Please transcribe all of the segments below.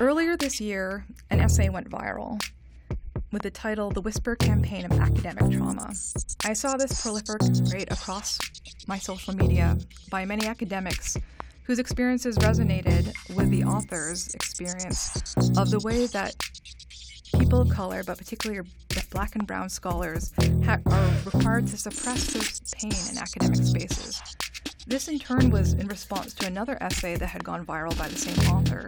Earlier this year, an essay went viral with the title The Whisper Campaign of Academic Trauma. I saw this proliferate across my social media by many academics whose experiences resonated with the author's experience of the way that people of color, but particularly black and brown scholars, ha- are required to suppress their pain in academic spaces. This, in turn, was in response to another essay that had gone viral by the same author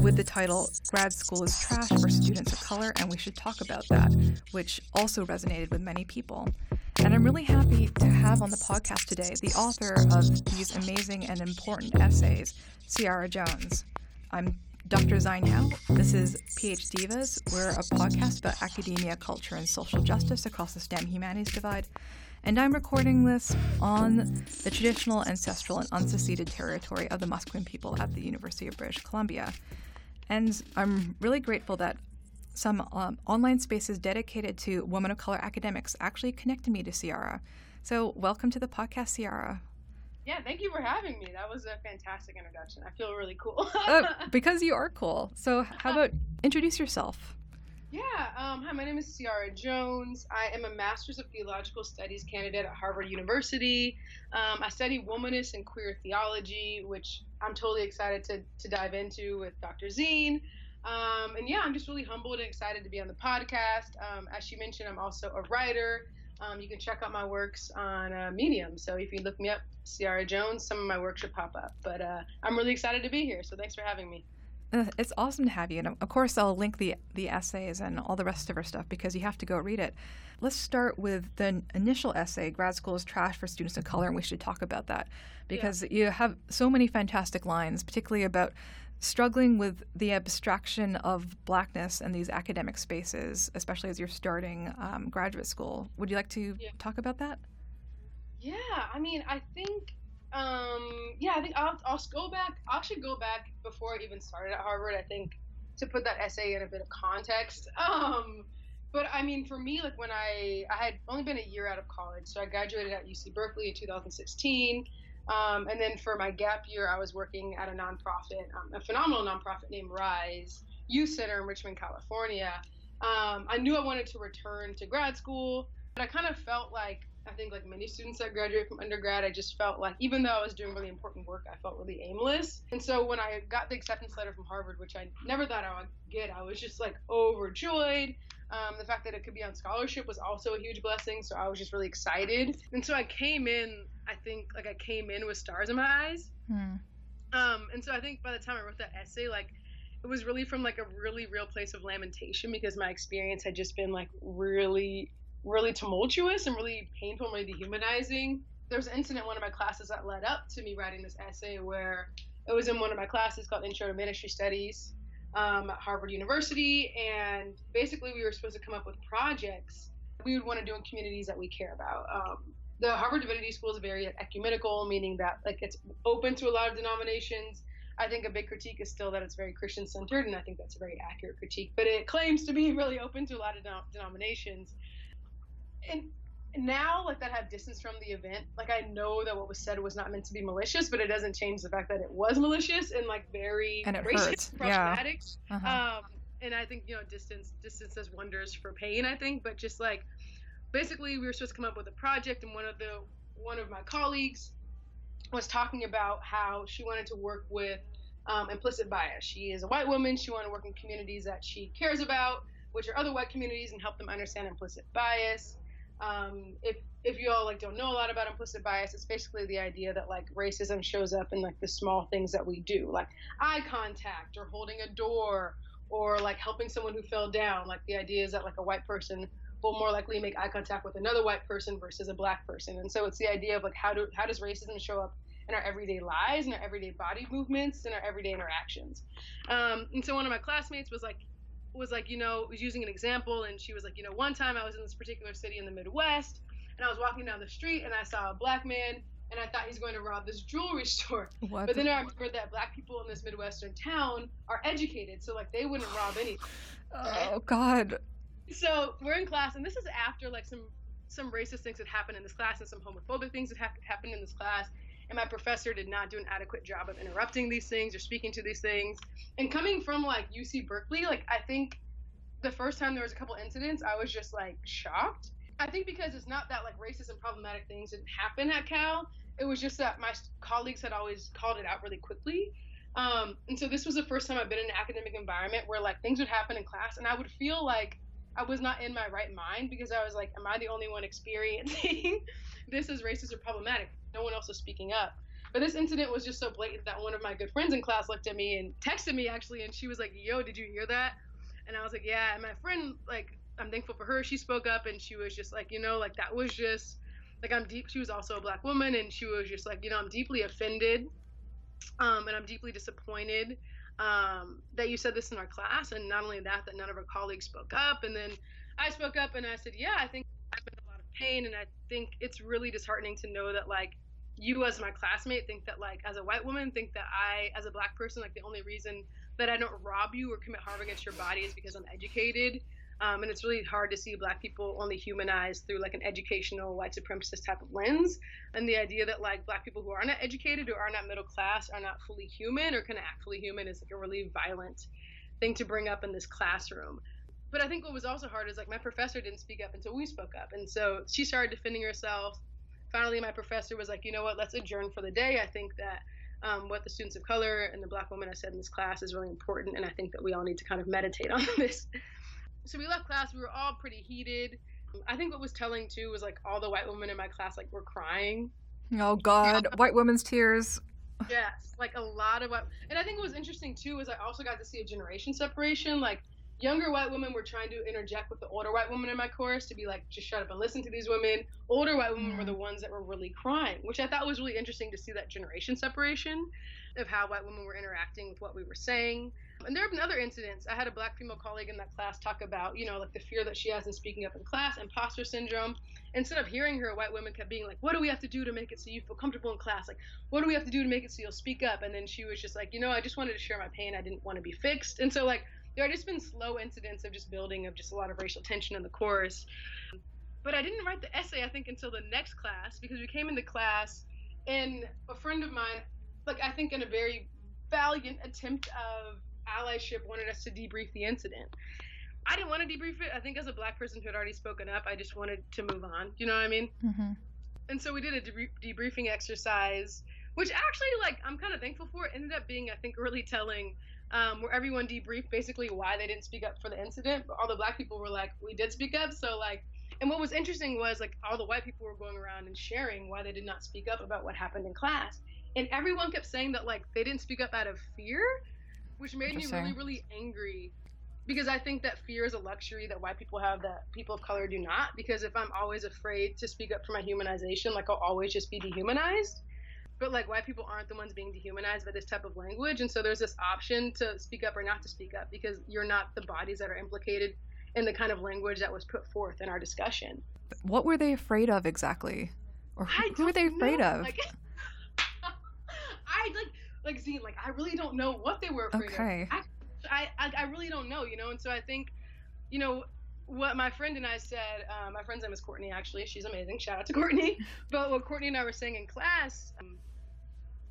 with the title Grad School is Trash for Students of Color, and we should talk about that, which also resonated with many people. And I'm really happy to have on the podcast today the author of these amazing and important essays, Ciara Jones. I'm Dr. Xine This is PhDivas. We're a podcast about academia, culture, and social justice across the STEM humanities divide. And I'm recording this on the traditional, ancestral, and unceded territory of the Musqueam people at the University of British Columbia. And I'm really grateful that some um, online spaces dedicated to women of color academics actually connected me to Ciara. So, welcome to the podcast, Ciara. Yeah, thank you for having me. That was a fantastic introduction. I feel really cool. uh, because you are cool. So, how about introduce yourself? Yeah, um, hi, my name is Ciara Jones. I am a Master's of Theological Studies candidate at Harvard University. Um, I study womanist and queer theology, which I'm totally excited to, to dive into with Dr. Xine. Um, and yeah, I'm just really humbled and excited to be on the podcast. Um, as she mentioned, I'm also a writer. Um, you can check out my works on uh, Medium. So if you look me up, Ciara Jones, some of my work should pop up. But uh, I'm really excited to be here. So thanks for having me. It's awesome to have you. And of course, I'll link the, the essays and all the rest of her stuff because you have to go read it. Let's start with the initial essay, Grad School is Trash for Students of Color, and we should talk about that because yeah. you have so many fantastic lines, particularly about struggling with the abstraction of blackness in these academic spaces, especially as you're starting um, graduate school. Would you like to yeah. talk about that? Yeah, I mean, I think, um, yeah, I think I'll, I'll go back. I'll actually go back before I even started at Harvard. I think to put that essay in a bit of context. Um, but I mean, for me, like when I I had only been a year out of college, so I graduated at UC Berkeley in 2016. Um, and then for my gap year, I was working at a nonprofit, um, a phenomenal nonprofit named RYSE Youth Center in Richmond, California. Um, I knew I wanted to return to grad school, but I kind of felt like I think like many students that graduate from undergrad, I just felt like even though I was doing really important work, I felt really aimless. And so when I got the acceptance letter from Harvard, which I never thought I would get, I was just like overjoyed. Um, the fact that it could be on scholarship was also a huge blessing, so I was just really excited. And so I came in, I think, like I came in with stars in my eyes. Hmm. Um, and so I think by the time I wrote that essay, like it was really from like a really real place of lamentation because my experience had just been like really, really tumultuous and really painful and really dehumanizing. There was an incident in one of my classes that led up to me writing this essay where it was in one of my classes called Intro to Ministry Studies um, at Harvard University, and basically we were supposed to come up with projects we would want to do in communities that we care about. Um, the Harvard Divinity School is very ecumenical, meaning that like it's open to a lot of denominations. I think a big critique is still that it's very Christian centered, and I think that's a very accurate critique. But it claims to be really open to a lot of denominations. And now like that have distance from the event like i know that what was said was not meant to be malicious but it doesn't change the fact that it was malicious and like very and it racist hurts. problematic yeah. uh-huh. um and i think you know distance distance does wonders for pain i think but just like basically we were supposed to come up with a project and one of the one of my colleagues was talking about how she wanted to work with um, implicit bias she is a white woman she wanted to work in communities that she cares about which are other white communities and help them understand implicit bias um, if if you all like don't know a lot about implicit bias, it's basically the idea that like racism shows up in like the small things that we do, like eye contact or holding a door or like helping someone who fell down. Like the idea is that like a white person will more likely make eye contact with another white person versus a black person. And so it's the idea of like how do how does racism show up in our everyday lives, in our everyday body movements, in our everyday interactions. Um, and so one of my classmates was like, was like, you know, was using an example, and she was like, you know, one time I was in this particular city in the Midwest, and I was walking down the street, and I saw a black man, and I thought he's going to rob this jewelry store. What but then I remembered that black people in this Midwestern town are educated, so like they wouldn't rob anything. Oh God. So we're in class, and this is after like some some racist things that happened in this class, and some homophobic things that ha- happened in this class. And my professor did not do an adequate job of interrupting these things or speaking to these things. And coming from like UC Berkeley, like I think the first time there was a couple incidents, I was just like shocked. I think because it's not that like racist and problematic things didn't happen at Cal. It was just that my colleagues had always called it out really quickly. Um, and so this was the first time I've been in an academic environment where like things would happen in class and I would feel like I was not in my right mind because I was like, am I the only one experiencing this as racist or problematic? No one else was speaking up. But this incident was just so blatant that one of my good friends in class looked at me and texted me actually, and she was like, "Yo, did you hear that?" And I was like, "Yeah." And my friend, like, I'm thankful for her. She spoke up and she was just like, you know, like that was just like I'm deep. She was also a black woman, and she was just like, you know, I'm deeply offended, um, and I'm deeply disappointed um, that you said this in our class, and not only that, that none of our colleagues spoke up. And then I spoke up and I said, yeah, I think I'm in a lot of pain, and I think it's really disheartening to know that like you as my classmate think that like as a white woman think that I as a black person like the only reason that I don't rob you or commit harm against your body is because I'm educated um, and it's really hard to see black people only humanized through like an educational white supremacist type of lens. And the idea that like black people who are not educated or are not middle class are not fully human or can act fully human is like a really violent thing to bring up in this classroom. But I think what was also hard is like my professor didn't speak up until we spoke up. And so she started defending herself. Finally, my professor was like, you know what, let's adjourn for the day. I think that um, what the students of color and the black woman have said in this class is really important. And I think that we all need to kind of meditate on this so we left class. We were all pretty heated. I think what was telling too was like all the white women in my class like were crying. Oh God, white women's tears. Yes, like a lot of white. And I think what was interesting too was I also got to see a generation separation. Like younger white women were trying to interject with the older white women in my course to be like, just shut up and listen to these women. Older white women mm. were the ones that were really crying, which I thought was really interesting to see that generation separation of how white women were interacting with what we were saying. And there have been other incidents. I had a black female colleague in that class talk about, you know, like the fear that she has in speaking up in class, imposter syndrome. Instead of hearing her, white women kept being like, what do we have to do to make it so you feel comfortable in class? Like, what do we have to do to make it so you'll speak up? And then she was just like, you know, I just wanted to share my pain. I didn't want to be fixed. And so, like, there have just been slow incidents of just building of just a lot of racial tension in the course. But I didn't write the essay, I think, until the next class because we came into class and a friend of mine, like, I think in a very valiant attempt of allyship wanted us to debrief the incident. I didn't want to debrief it. I think as a black person who had already spoken up, I just wanted to move on. You know what I mean? Mm-hmm. And so we did a debriefing exercise, which actually, like, I'm kind of thankful for. It ended up being, I think, really telling, um, where everyone debriefed basically why they didn't speak up for the incident. But all the black people were like, we did speak up. So, like, and what was interesting was, like, all the white people were going around and sharing why they did not speak up about what happened in class. And everyone kept saying that, like, they didn't speak up out of fear which made me really, really angry because I think that fear is a luxury that white people have that people of color do not. Because if I'm always afraid to speak up for my humanization, like I'll always just be dehumanized. But like white people aren't the ones being dehumanized by this type of language, and so there's this option to speak up or not to speak up because you're not the bodies that are implicated in the kind of language that was put forth in our discussion. What were they afraid of exactly, or who, who were they afraid know. of? Like, I like like Xine, like I really don't know what they were afraid okay. of. I, I, I really don't know, you know. And so I think, you know, what my friend and I said. Uh, my friend's name is Courtney. Actually, she's amazing. Shout out to Courtney. But what Courtney and I were saying in class um,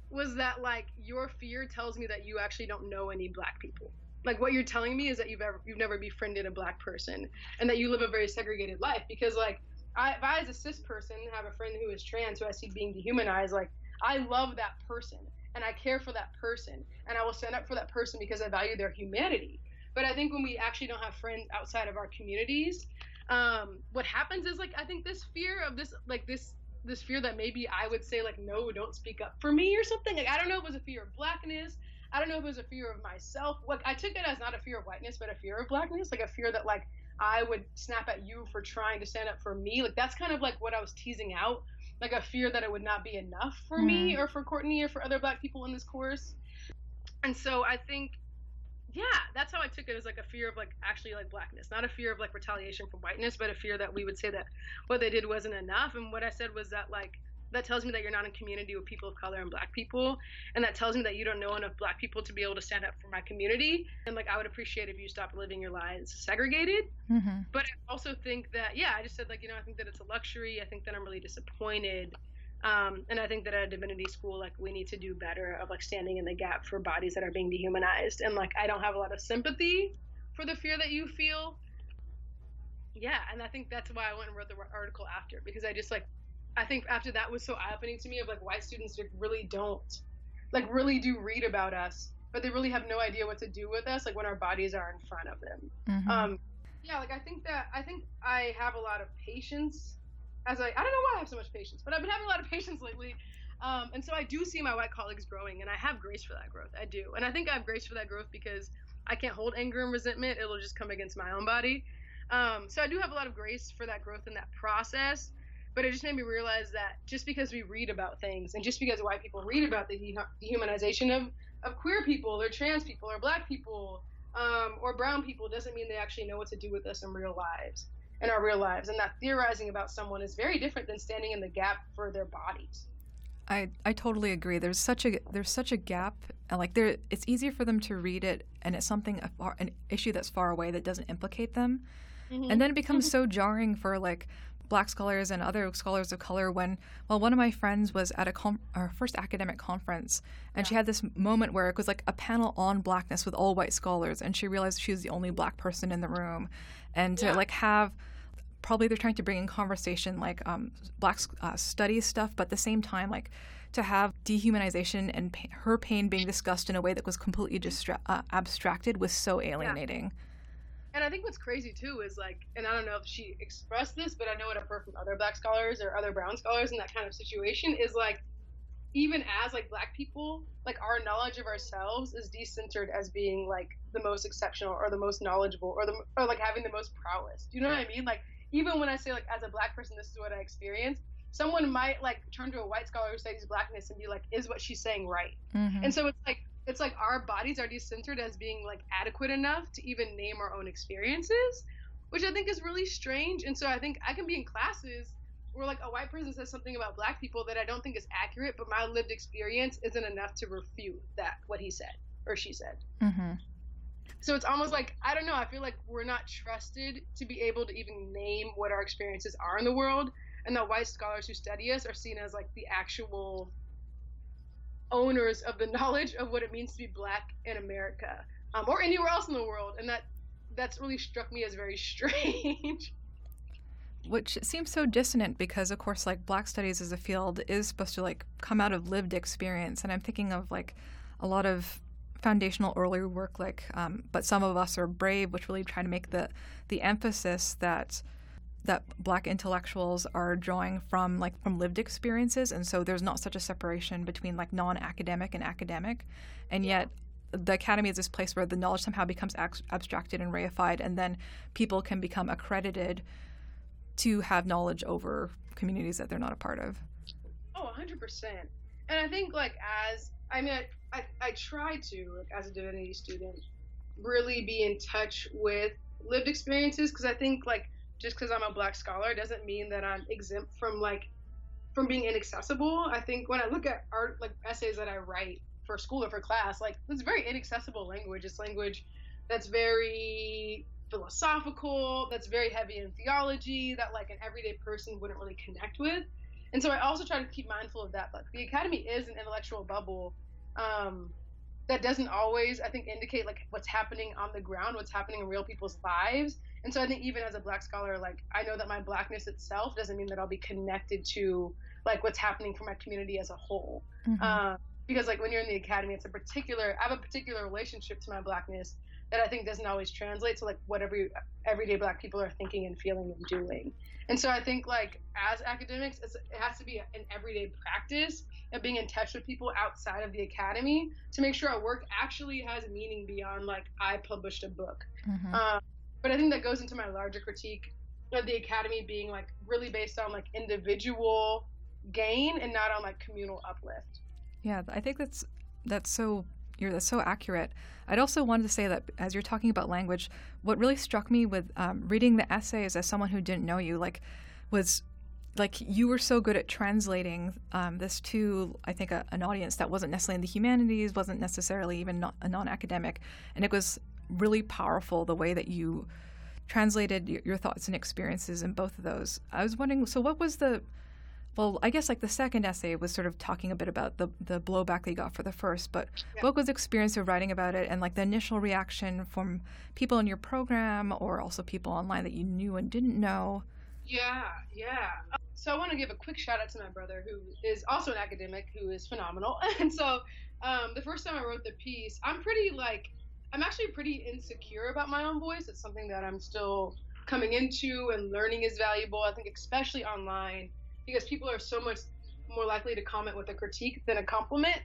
was that like your fear tells me that you actually don't know any black people. Like what you're telling me is that you've ever you've never befriended a black person and that you live a very segregated life because like I, if I as a cis person have a friend who is trans who I see being dehumanized, like I love that person and I care for that person and I will stand up for that person because I value their humanity. But I think when we actually don't have friends outside of our communities, um, what happens is like I think this fear of this like this this fear that maybe I would say like no, don't speak up for me or something. Like I don't know if it was a fear of blackness. I don't know if it was a fear of myself. Like I took it as not a fear of whiteness, but a fear of blackness, like a fear that like I would snap at you for trying to stand up for me. Like that's kind of like what I was teasing out like a fear that it would not be enough for mm. me or for Courtney or for other black people in this course. And so I think yeah, that's how I took it as like a fear of like actually like blackness, not a fear of like retaliation for whiteness, but a fear that we would say that what they did wasn't enough. And what I said was that like that tells me that you're not in community with people of color and black people and that tells me that you don't know enough black people to be able to stand up for my community and like i would appreciate if you stopped living your lives segregated mm-hmm. but i also think that yeah i just said like you know i think that it's a luxury i think that i'm really disappointed Um, and I think that at a divinity school, like we need to do better of like standing in the gap for bodies that are being dehumanized. And like I don't have a lot of sympathy for the fear that you feel. Yeah, and I think that's why I went and wrote the article after because I just like I think after that was so eye opening to me of like white students really don't like really do read about us, but they really have no idea what to do with us like when our bodies are in front of them. Mm-hmm. Um, yeah, like I think that I think I have a lot of patience as I I don't know why I have so much patience, but I've been having a lot of patience lately. Um, and so I do see my white colleagues growing, and I have grace for that growth. I do, and I think I have grace for that growth because I can't hold anger and resentment; it'll just come against my own body. Um, so I do have a lot of grace for that growth in that process. But it just made me realize that just because we read about things, and just because white people read about the dehumanization of of queer people, or trans people, or black people, um, or brown people, doesn't mean they actually know what to do with us in real lives in our real lives and that theorizing about someone is very different than standing in the gap for their bodies I, I totally agree. There's such a there's such a gap, and like there, it's easier for them to read it, and it's something far, an issue that's far away that doesn't implicate them, mm-hmm. and then it becomes so jarring for like black scholars and other scholars of color when well one of my friends was at a com- our first academic conference and yeah. she had this moment where it was like a panel on blackness with all white scholars and she realized she was the only black person in the room and to yeah. like have probably they're trying to bring in conversation like um, black uh, studies stuff, but at the same time, like to have dehumanization and pa- her pain being discussed in a way that was completely distra- uh, abstracted was so alienating. Yeah. And I think what's crazy too is like, and I don't know if she expressed this, but I know what I've heard from other black scholars or other brown scholars in that kind of situation is like, even as like black people, like our knowledge of ourselves is decentered as being like the most exceptional or the most knowledgeable or the or like having the most prowess. Do you know what I mean? Like even when I say like as a black person, this is what I experienced. Someone might like turn to a white scholar who studies blackness and be like, "Is what she's saying right?" Mm-hmm. And so it's like it's like our bodies are decentered as being like adequate enough to even name our own experiences, which I think is really strange. And so I think I can be in classes where like a white person says something about black people that I don't think is accurate, but my lived experience isn't enough to refute that what he said or she said. Mm-hmm. So it's almost like I don't know. I feel like we're not trusted to be able to even name what our experiences are in the world, and that white scholars who study us are seen as like the actual owners of the knowledge of what it means to be black in America um, or anywhere else in the world, and that that's really struck me as very strange. Which seems so dissonant because, of course, like Black Studies as a field is supposed to like come out of lived experience, and I'm thinking of like a lot of foundational earlier work like um, but some of us are brave which really try to make the the emphasis that that black intellectuals are drawing from like from lived experiences and so there's not such a separation between like non-academic and academic. And yet the academy is this place where the knowledge somehow becomes abstracted and reified and then people can become accredited to have knowledge over communities that they're not a part of. Oh 100% and i think like as i mean I, I try to, like, as a divinity student, really be in touch with lived experiences because I think, like, just because I'm a black scholar doesn't mean that I'm exempt from, like, from being inaccessible. I think when I look at art, like, essays that I write for school or for class, like, it's very inaccessible language. It's language that's very philosophical, that's very heavy in theology, that, like, an everyday person wouldn't really connect with. And so I also try to keep mindful of that. Like, the academy is an intellectual bubble um, that doesn't always, I think, indicate like what's happening on the ground, what's happening in real people's lives. And so I think even as a black scholar, like I know that my blackness itself doesn't mean that I'll be connected to like what's happening for my community as a whole. Mm-hmm. Uh, because like when you're in the academy, it's a particular, I have a particular relationship to my blackness that I think doesn't always translate to like what every everyday black people are thinking and feeling and doing. And so I think like as academics, it has to be an everyday practice of being in touch with people outside of the academy to make sure our work actually has meaning beyond like I published a book. Mm-hmm. Um, but I think that goes into my larger critique of the academy being like really based on like individual gain and not on like communal uplift. Yeah, I think that's that's so you're that's so accurate. I'd also wanted to say that as you're talking about language, what really struck me with um, reading the essays as someone who didn't know you, like, was like you were so good at translating um, this to I think a, an audience that wasn't necessarily in the humanities, wasn't necessarily even not, a non-academic, and it was really powerful the way that you translated your, thoughts and experiences in both of those. I was wondering, so what was the Well, I guess like the second essay was sort of talking a bit about the the blowback that you got for the first, but Yeah. what was the experience of writing about it and like the initial reaction from people in your program or also people online that you knew and didn't know? Yeah, yeah. So I want to give a quick shout out to my brother, who is also an academic, who is phenomenal. And so um, the first time I wrote the piece, I'm pretty like, I'm actually pretty insecure about my own voice. It's something that I'm still coming into, and learning is valuable. I think especially online because people are so much more likely to comment with a critique than a compliment.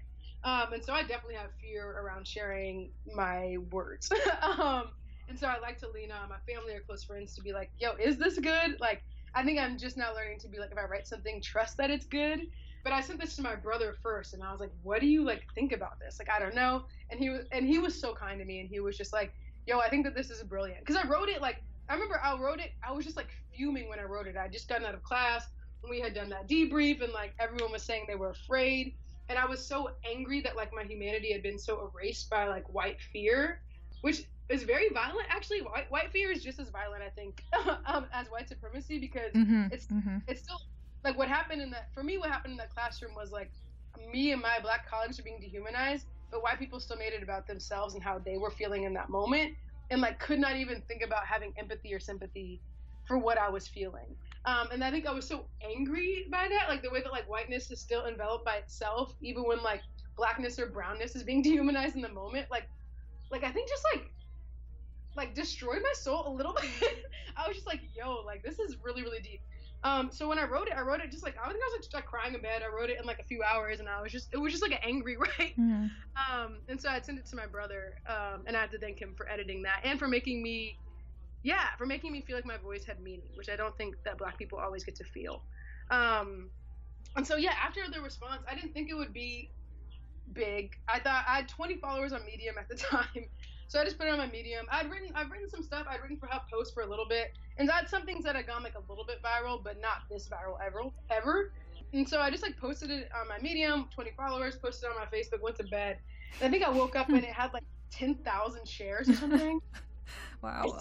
Um, and so I definitely have fear around sharing my words. um, and so I like to lean on my family or close friends to be like, yo, is this good? Like, I think I'm just now learning to be like, if I write something, trust that it's good. But I sent this to my brother first, and I was like, what do you like think about this? Like, I don't know. And he was, and he was so kind to me, and he was just like, yo, I think that this is brilliant. Because I wrote it like, I remember I wrote it, I was just like fuming when I wrote it. I just gotten out of class, and we had done that debrief, and like everyone was saying they were afraid. And I was so angry that like my humanity had been so erased by like white fear, which is very violent. Actually, white white fear is just as violent, I think, um, as white supremacy because Mm-hmm. It's- mm-hmm. it's still like what happened in that. For me, what happened in that classroom was like me and my black colleagues were being dehumanized, but white people still made it about themselves and how they were feeling in that moment, and like could not even think about having empathy or sympathy for what I was feeling. Um, and I think I was so angry by that, like the way that like whiteness is still enveloped by itself, even when like blackness or brownness is being dehumanized in the moment. Like, like I think just like like destroyed my soul a little bit. I was just like, yo, like this is really really deep. Um, so when I wrote it, I wrote it just like I think I was like, just, like crying in bed. I wrote it in like a few hours, and I was just it was just like an angry write. Mm-hmm. Um, and so I sent it to my brother, um, and I had to thank him for editing that and for making me, yeah, for making me feel like my voice had meaning, which I don't think that black people always get to feel. Um, and so yeah, after the response, I didn't think it would be big. I thought I had 20 followers on Medium at the time, so I just put it on my Medium. I'd written I've written some stuff. I'd written for HuffPost for a little bit, and that's some things that had gone like a little bit viral, but not this viral ever ever. And so I just like posted it on my Medium, 20 followers, posted it on my Facebook, went to bed. And I think I woke up and it had like 10,000 shares or something. Wow.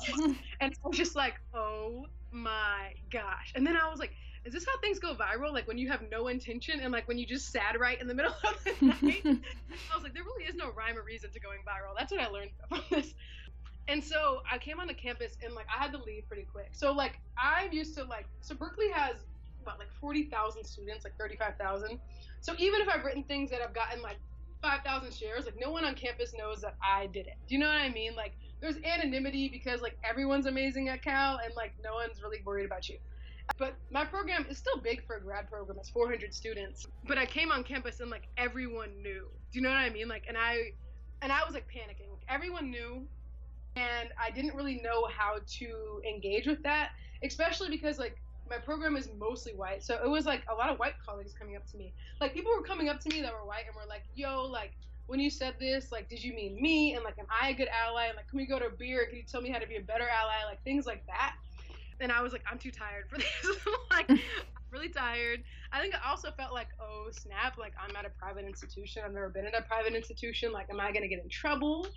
and I was just like, oh my gosh. And then I was like, is this how things go viral? Like when you have no intention and like when you just sad right in the middle of the night? I was like, there really is no rhyme or reason to going viral. That's what I learned from this. And so I came on the campus and like I had to leave pretty quick. So like I'm used to like so Berkeley has about like forty thousand students, like thirty five thousand. So even if I've written things that I've gotten like five thousand shares, like no one on campus knows that I did it. Do you know what I mean? Like there's anonymity because like everyone's amazing at Cal and like no one's really worried about you. But my program is still big for a grad program. It's 400 students. But I came on campus and like everyone knew. Do you know what I mean? Like, and I, and I was like panicking. Everyone knew, and I didn't really know how to engage with that, especially because like my program is mostly white. So it was like a lot of white colleagues coming up to me. Like people were coming up to me that were white and were like, "Yo, like." When you said this, like, did you mean me? And like, am I a good ally? And like, can we go to a beer? Can you tell me how to be a better ally? Like things like that and I was like, I'm too tired for this. like, I'm really tired. I think I also felt like, oh snap, like I'm at a private institution. I've never been at a private institution. Like, am I gonna get in trouble?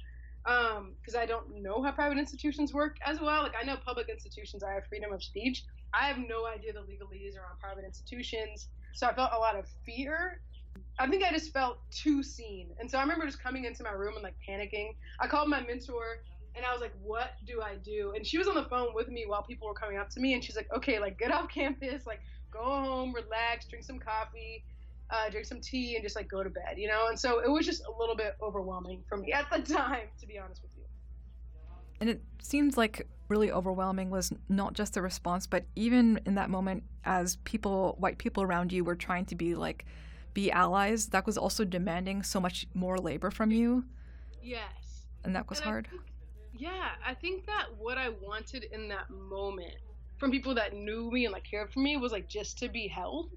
Um, because I don't know how private institutions work as well. Like, I know public institutions, I have freedom of speech. I have no idea the legalese around private institutions. So I felt a lot of fear. I think I just felt too seen. And so I remember just coming into my room and like panicking. I called my mentor and I was like, "What do I do?" And she was on the phone with me while people were coming up to me, and she's like, "Okay, like get off campus, like go home, relax, drink some coffee, uh, drink some tea, and just like go to bed," you know. And so it was just a little bit overwhelming for me at the time, to be honest with you. And it seems like really overwhelming was not just the response, but even in that moment, as people, white people around you, were trying to be like, be allies, that was also demanding so much more labor from you, Yes. and that was And I hard. think- yeah, I think that what I wanted in that moment from people that knew me and like cared for me was like just to be held.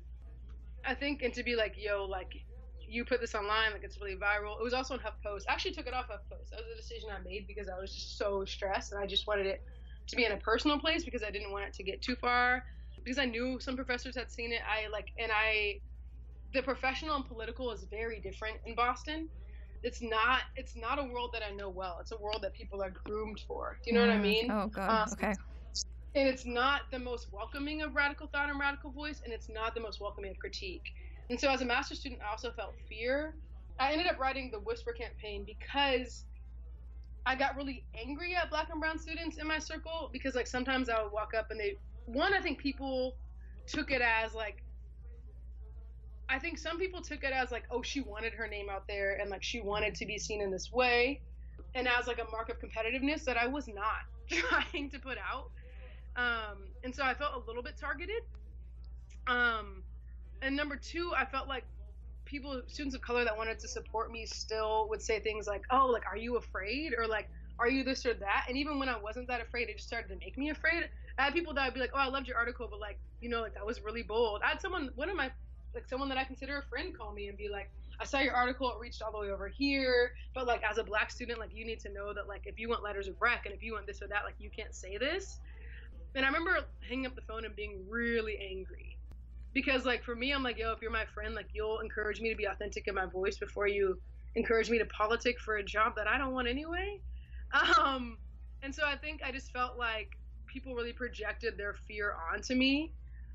I think and to be like, yo, like you put this online, like it's really viral. It was also on HuffPost. I actually took it off HuffPost. That was a decision I made because I was just so stressed and I just wanted it to be in a personal place because I didn't want it to get too far. Because I knew some professors had seen it. I like and I the professional and political is very different in Boston it's not it's not a world that I know well. It's a world that people are groomed for. Do you know what I Mm, mean? Oh god. Um, okay. and it's not the most welcoming of radical thought and radical voice, and it's not the most welcoming of critique. And so, as a master's student, I also felt fear. I ended up writing the Whisper campaign because I got really angry at black and brown students in my circle because, like, sometimes I would walk up and they, one, I think people took it as like, I think some people took it as like, oh, she wanted her name out there and like she wanted to be seen in this way, and as like a mark of competitiveness that I was not trying to put out. Um, and so I felt a little bit targeted. Um, and number two, I felt like people, students of color that wanted to support me, still would say things like, "Oh, like, are you afraid?" or like, "Are you this or that?" And even when I wasn't that afraid, it just started to make me afraid. I had people that would be like, "Oh, I loved your article, but like, you know, like that was really bold." I had someone, one of my, like, someone that I consider a friend, call me and be like, I saw your article, it reached all the way over here, but like as a black student, like you need to know that like if you want letters of rec and if you want this or that, like you can't say this. And I remember hanging up the phone and being really angry. Because like for me, I'm like, yo, if you're my friend, like you'll encourage me to be authentic in my voice before you encourage me to politic for a job that I don't want anyway. Um, and so I think I just felt like people really projected their fear onto me.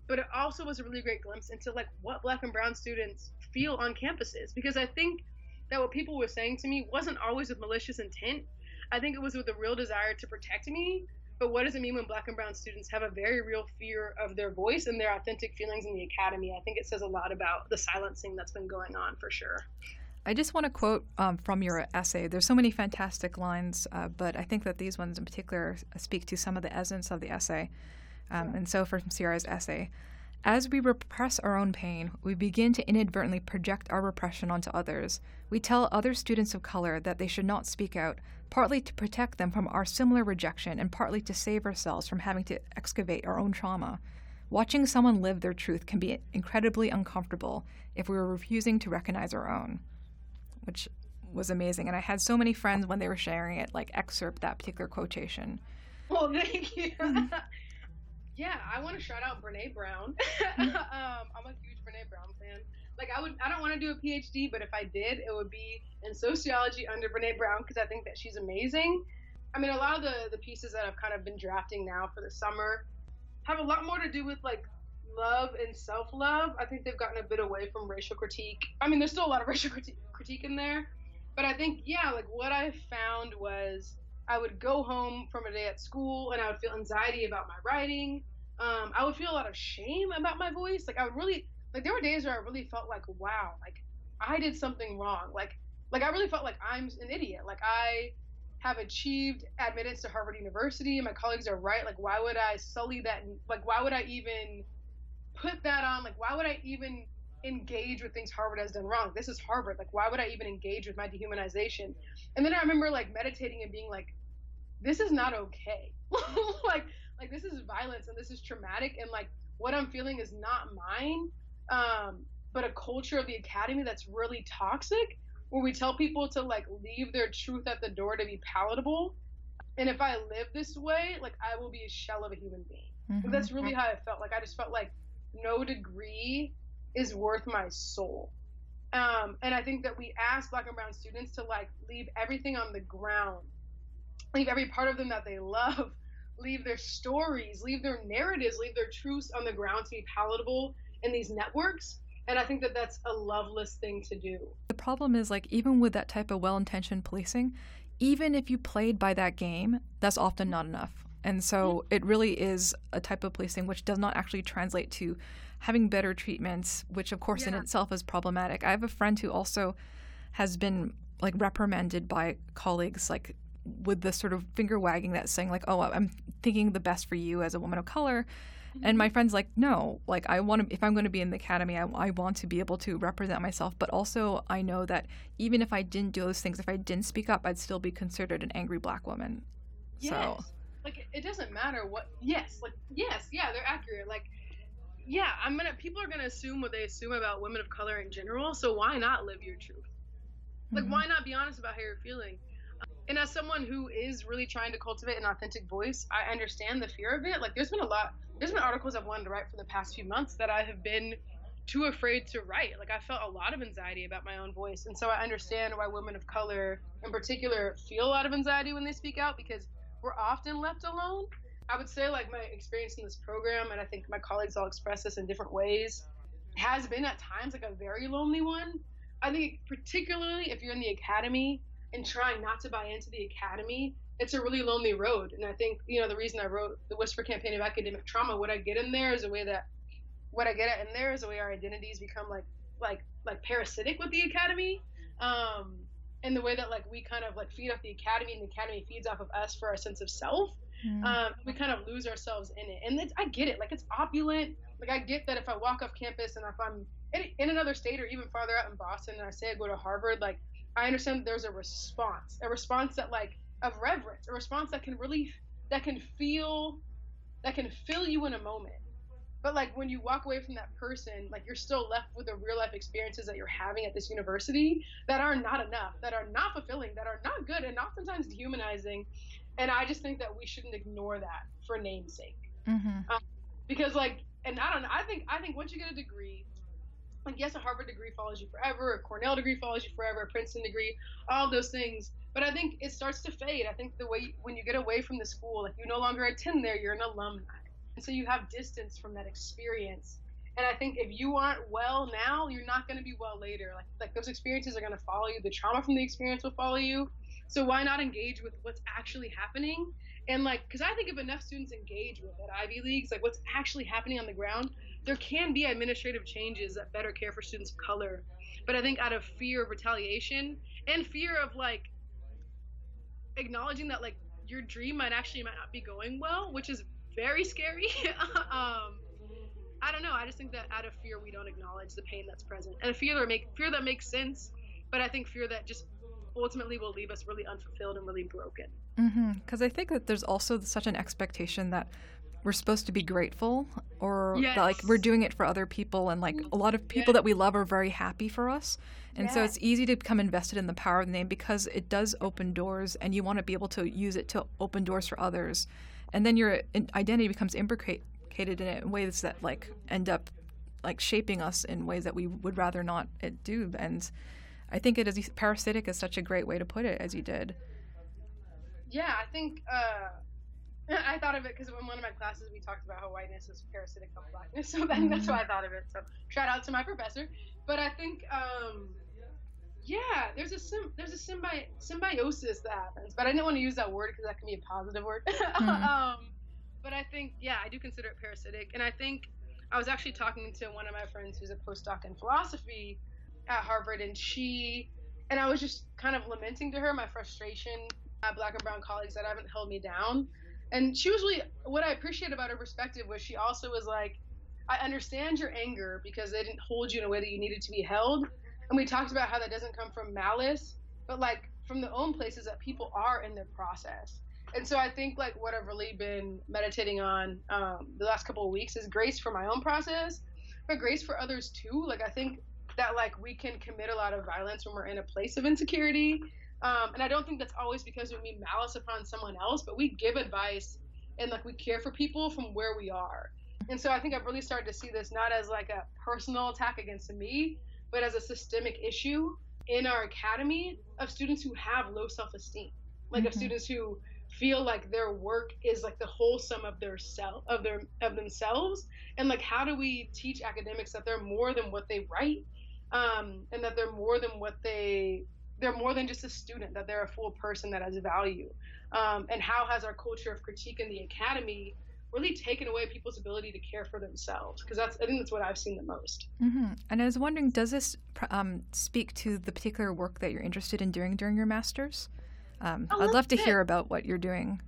But it also was a really great glimpse into like what black and brown students feel on campuses. Because I think that what people were saying to me wasn't always with malicious intent. I think it was with a real desire to protect me but what does it mean when black and brown students have a very real fear of their voice and their authentic feelings in the academy? I think it says a lot about the silencing that's been going on for sure. I just want to quote um, from your essay. There's so many fantastic lines, uh, but I think that these ones in particular speak to some of the essence of the essay. Um, and so, from Ciara's essay, as we repress our own pain, we begin to inadvertently project our repression onto others. We tell other students of color that they should not speak out, partly to protect them from our similar rejection and partly to save ourselves from having to excavate our own trauma. Watching someone live their truth can be incredibly uncomfortable if we are refusing to recognize our own, which was amazing. And I had so many friends when they were sharing it, like excerpt that particular quotation. Well, thank you. yeah, I want to shout out Brene Brown. um, I'm a huge Brene Brown fan. Like, I would, I don't want to do a PhD, but if I did, it would be in sociology under Brene Brown because I think that she's amazing. I mean, a lot of the the pieces that I've kind of been drafting now for the summer have a lot more to do with like love and self love. I think they've gotten a bit away from racial critique. I mean, there's still a lot of racial critique, critique in there, but I think yeah, like what I found was I would go home from a day at school and I would feel anxiety about my writing. Um, I would feel a lot of shame about my voice. Like I would really like there were days where I really felt like wow, like I did something wrong. Like like I really felt like I'm an idiot. Like I have achieved admittance to Harvard University and my colleagues are right. Like why would I sully that like why would I even put that on? Like why would I even engage with things Harvard has done wrong? This is Harvard. Like why would I even engage with my dehumanization? And then I remember like meditating and being like this is not okay. like like this is violence and this is traumatic and like what I'm feeling is not mine. Um, but a culture of the academy that's really toxic where we tell people to like leave their truth at the door to be palatable. And if I live this way, like I will be a shell of a human being. Mm-hmm. That's really how I felt. Like I just felt like no degree is worth my soul. Um, and I think that we ask black and brown students to like leave everything on the ground leave every part of them that they love, leave their stories, leave their narratives, leave their truths on the ground to be palatable in these networks. And I think that that's a loveless thing to do. The problem is, like, even with that type of well intentioned policing, even if you played by that game, that's often not enough. And so mm-hmm. it really is a type of policing which does not actually translate to having better treatments, which, of course, yeah. in itself is problematic. I have a friend who also has been like reprimanded by colleagues like with the sort of finger wagging that's saying like, "Oh, I'm thinking the best for you as a woman of color." Mm-hmm. And my mm-hmm. friend's like, "No, like I want to if I'm going to be in the academy, I, I want to be able to represent myself, but also I know that even if I didn't do those things, if I didn't speak up, I'd still be considered an angry black woman." Yes. So like it doesn't matter what yes, like yes, yeah, they're accurate. Like yeah, I'm gonna people are gonna assume what they assume about women of color in general, so why not live your truth? Like mm-hmm. why not be honest about how you're feeling? and as someone who is really trying to cultivate an authentic voice, I understand the fear of it. Like there's been a lot there's been articles I've wanted to write for the past few months that I have been too afraid to write. Like I felt a lot of anxiety about my own voice. And so I understand why women of color in particular feel a lot of anxiety when they speak out because we're often left alone. I would say like my experience in this program, and I think my colleagues all express this in different ways, has been at times like a very lonely one. I think particularly if you're in the academy and trying not to buy into the academy, it's a really lonely road. And I think you know the reason I wrote the Whisper campaign of academic trauma, what I get in there is a way that what I get at in there is a way our identities become like like like parasitic with the academy. Um, and the way that like we kind of like feed off the academy and the academy feeds off of us for our sense of self mm. um, we kind of lose ourselves in it. And i get it. Like it's opulent. Like i get that if i walk off campus and if i'm in, in another state or even farther out in boston and i say i go to harvard like i understand there's a response a response that like of reverence a response that can really that can feel that can fill you in a moment. But like when you walk away from that person like you're still left with the real life experiences that you're having at this university that are not enough that are not fulfilling that are not good and oftentimes dehumanizing and i just think that we shouldn't ignore that for namesake mm-hmm. um, because like and i don't know i think i think once you get a degree like yes a harvard degree follows you forever a cornell degree follows you forever a princeton degree all those things but i think it starts to fade i think the way when you get away from the school like you no longer attend there you're an alumni and so you have distance from that experience. And I think if you aren't well now, you're not going to be well later. Like like those experiences are going to follow you. The trauma from the experience will follow you. So why not engage with what's actually happening? And like, because I think if enough students engage with at Ivy Leagues, like what's actually happening on the ground, there can be administrative changes that better care for students of color. But I think out of fear of retaliation and fear of like acknowledging that like your dream might actually might not be going well, which is very scary. um, I don't know. I just think that out of fear, we don't acknowledge the pain that's present, and a fear that make fear that makes sense, but I think fear that just ultimately will leave us really unfulfilled and really broken. Because mm-hmm. I think that there's also such an expectation that we're supposed to be grateful or yes. that, like we're doing it for other people and like a lot of people yes. that we love are very happy for us and yes. so it's easy to become invested in the power of the name because it does open doors and you want to be able to use it to open doors for others and then your identity becomes imbricated in it in ways that like end up like shaping us in ways that we would rather not it do and i think it is parasitic is such a great way to put it as you did yeah i think uh I thought of it because in one of my classes we talked about how whiteness is parasitic on blackness, so then that's why I thought of it. So shout out to my professor. But I think um, yeah, there's a sim- there's a symbi- symbiosis that happens, but I didn't want to use that word because that can be a positive word. Mm-hmm. um, but I think yeah, I do consider it parasitic, and I think I was actually talking to one of my friends who's a postdoc in philosophy at Harvard, and she and I was just kind of lamenting to her my frustration at Black and Brown colleagues that haven't held me down, and she was really what I appreciate about her perspective was she also was like. I understand your anger because they didn't hold you in a way that you needed to be held, and we talked about how that doesn't come from malice, but like from the own places that people are in their process. And so I think like what I've really been meditating on um, the last couple of weeks is grace for my own process, but grace for others too. Like I think that like we can commit a lot of violence when we're in a place of insecurity. Um, and I don't think that's always because we mean malice upon someone else, but we give advice and like we care for people from where we are. And so I think I've really started to see this not as like a personal attack against me, but as a systemic issue in our academy of students who have low self-esteem, like mm-hmm. of students who feel like their work is like the whole sum of their self of their of themselves and like how do we teach academics that they're more than what they write um, and that they're more than what they they're more than just a student that they're a full person that has value um, and how has our culture of critique in the academy really taken away people's ability to care for themselves because that's I think that's what I've seen the most. Mm-hmm. And I was wondering, does this um, speak to the particular work that you're interested in doing during your masters? Um, I'd love to bit. hear about what you're doing.